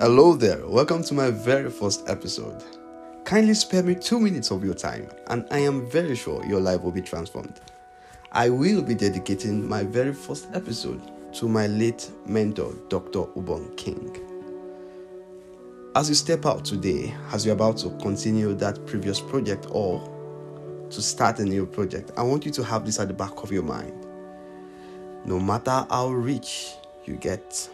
Hello there, welcome to my very first episode. Kindly spare me two minutes of your time, and I am very sure your life will be transformed. I will be dedicating my very first episode to my late mentor, Dr. Ubon King. As you step out today, as you're about to continue that previous project or to start a new project, I want you to have this at the back of your mind. No matter how rich you get,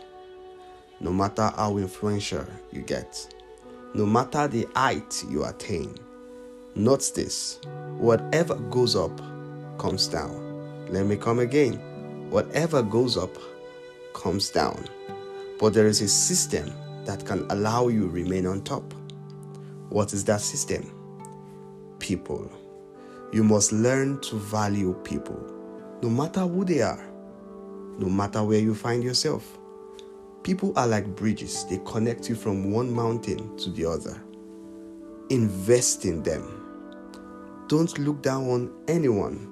no matter how influential you get, no matter the height you attain, note this whatever goes up comes down. Let me come again. Whatever goes up comes down. But there is a system that can allow you remain on top. What is that system? People. You must learn to value people, no matter who they are, no matter where you find yourself. People are like bridges, they connect you from one mountain to the other. Invest in them. Don't look down on anyone.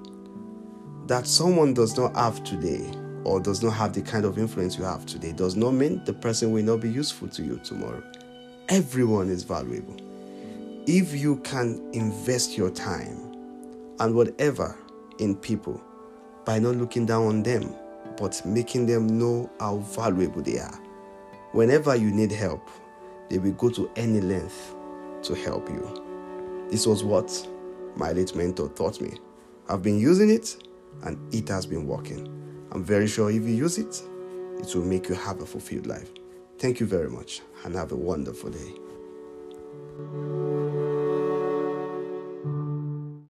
That someone does not have today or does not have the kind of influence you have today does not mean the person will not be useful to you tomorrow. Everyone is valuable. If you can invest your time and whatever in people by not looking down on them, but making them know how valuable they are. Whenever you need help, they will go to any length to help you. This was what my late mentor taught me. I've been using it and it has been working. I'm very sure if you use it, it will make you have a fulfilled life. Thank you very much and have a wonderful day.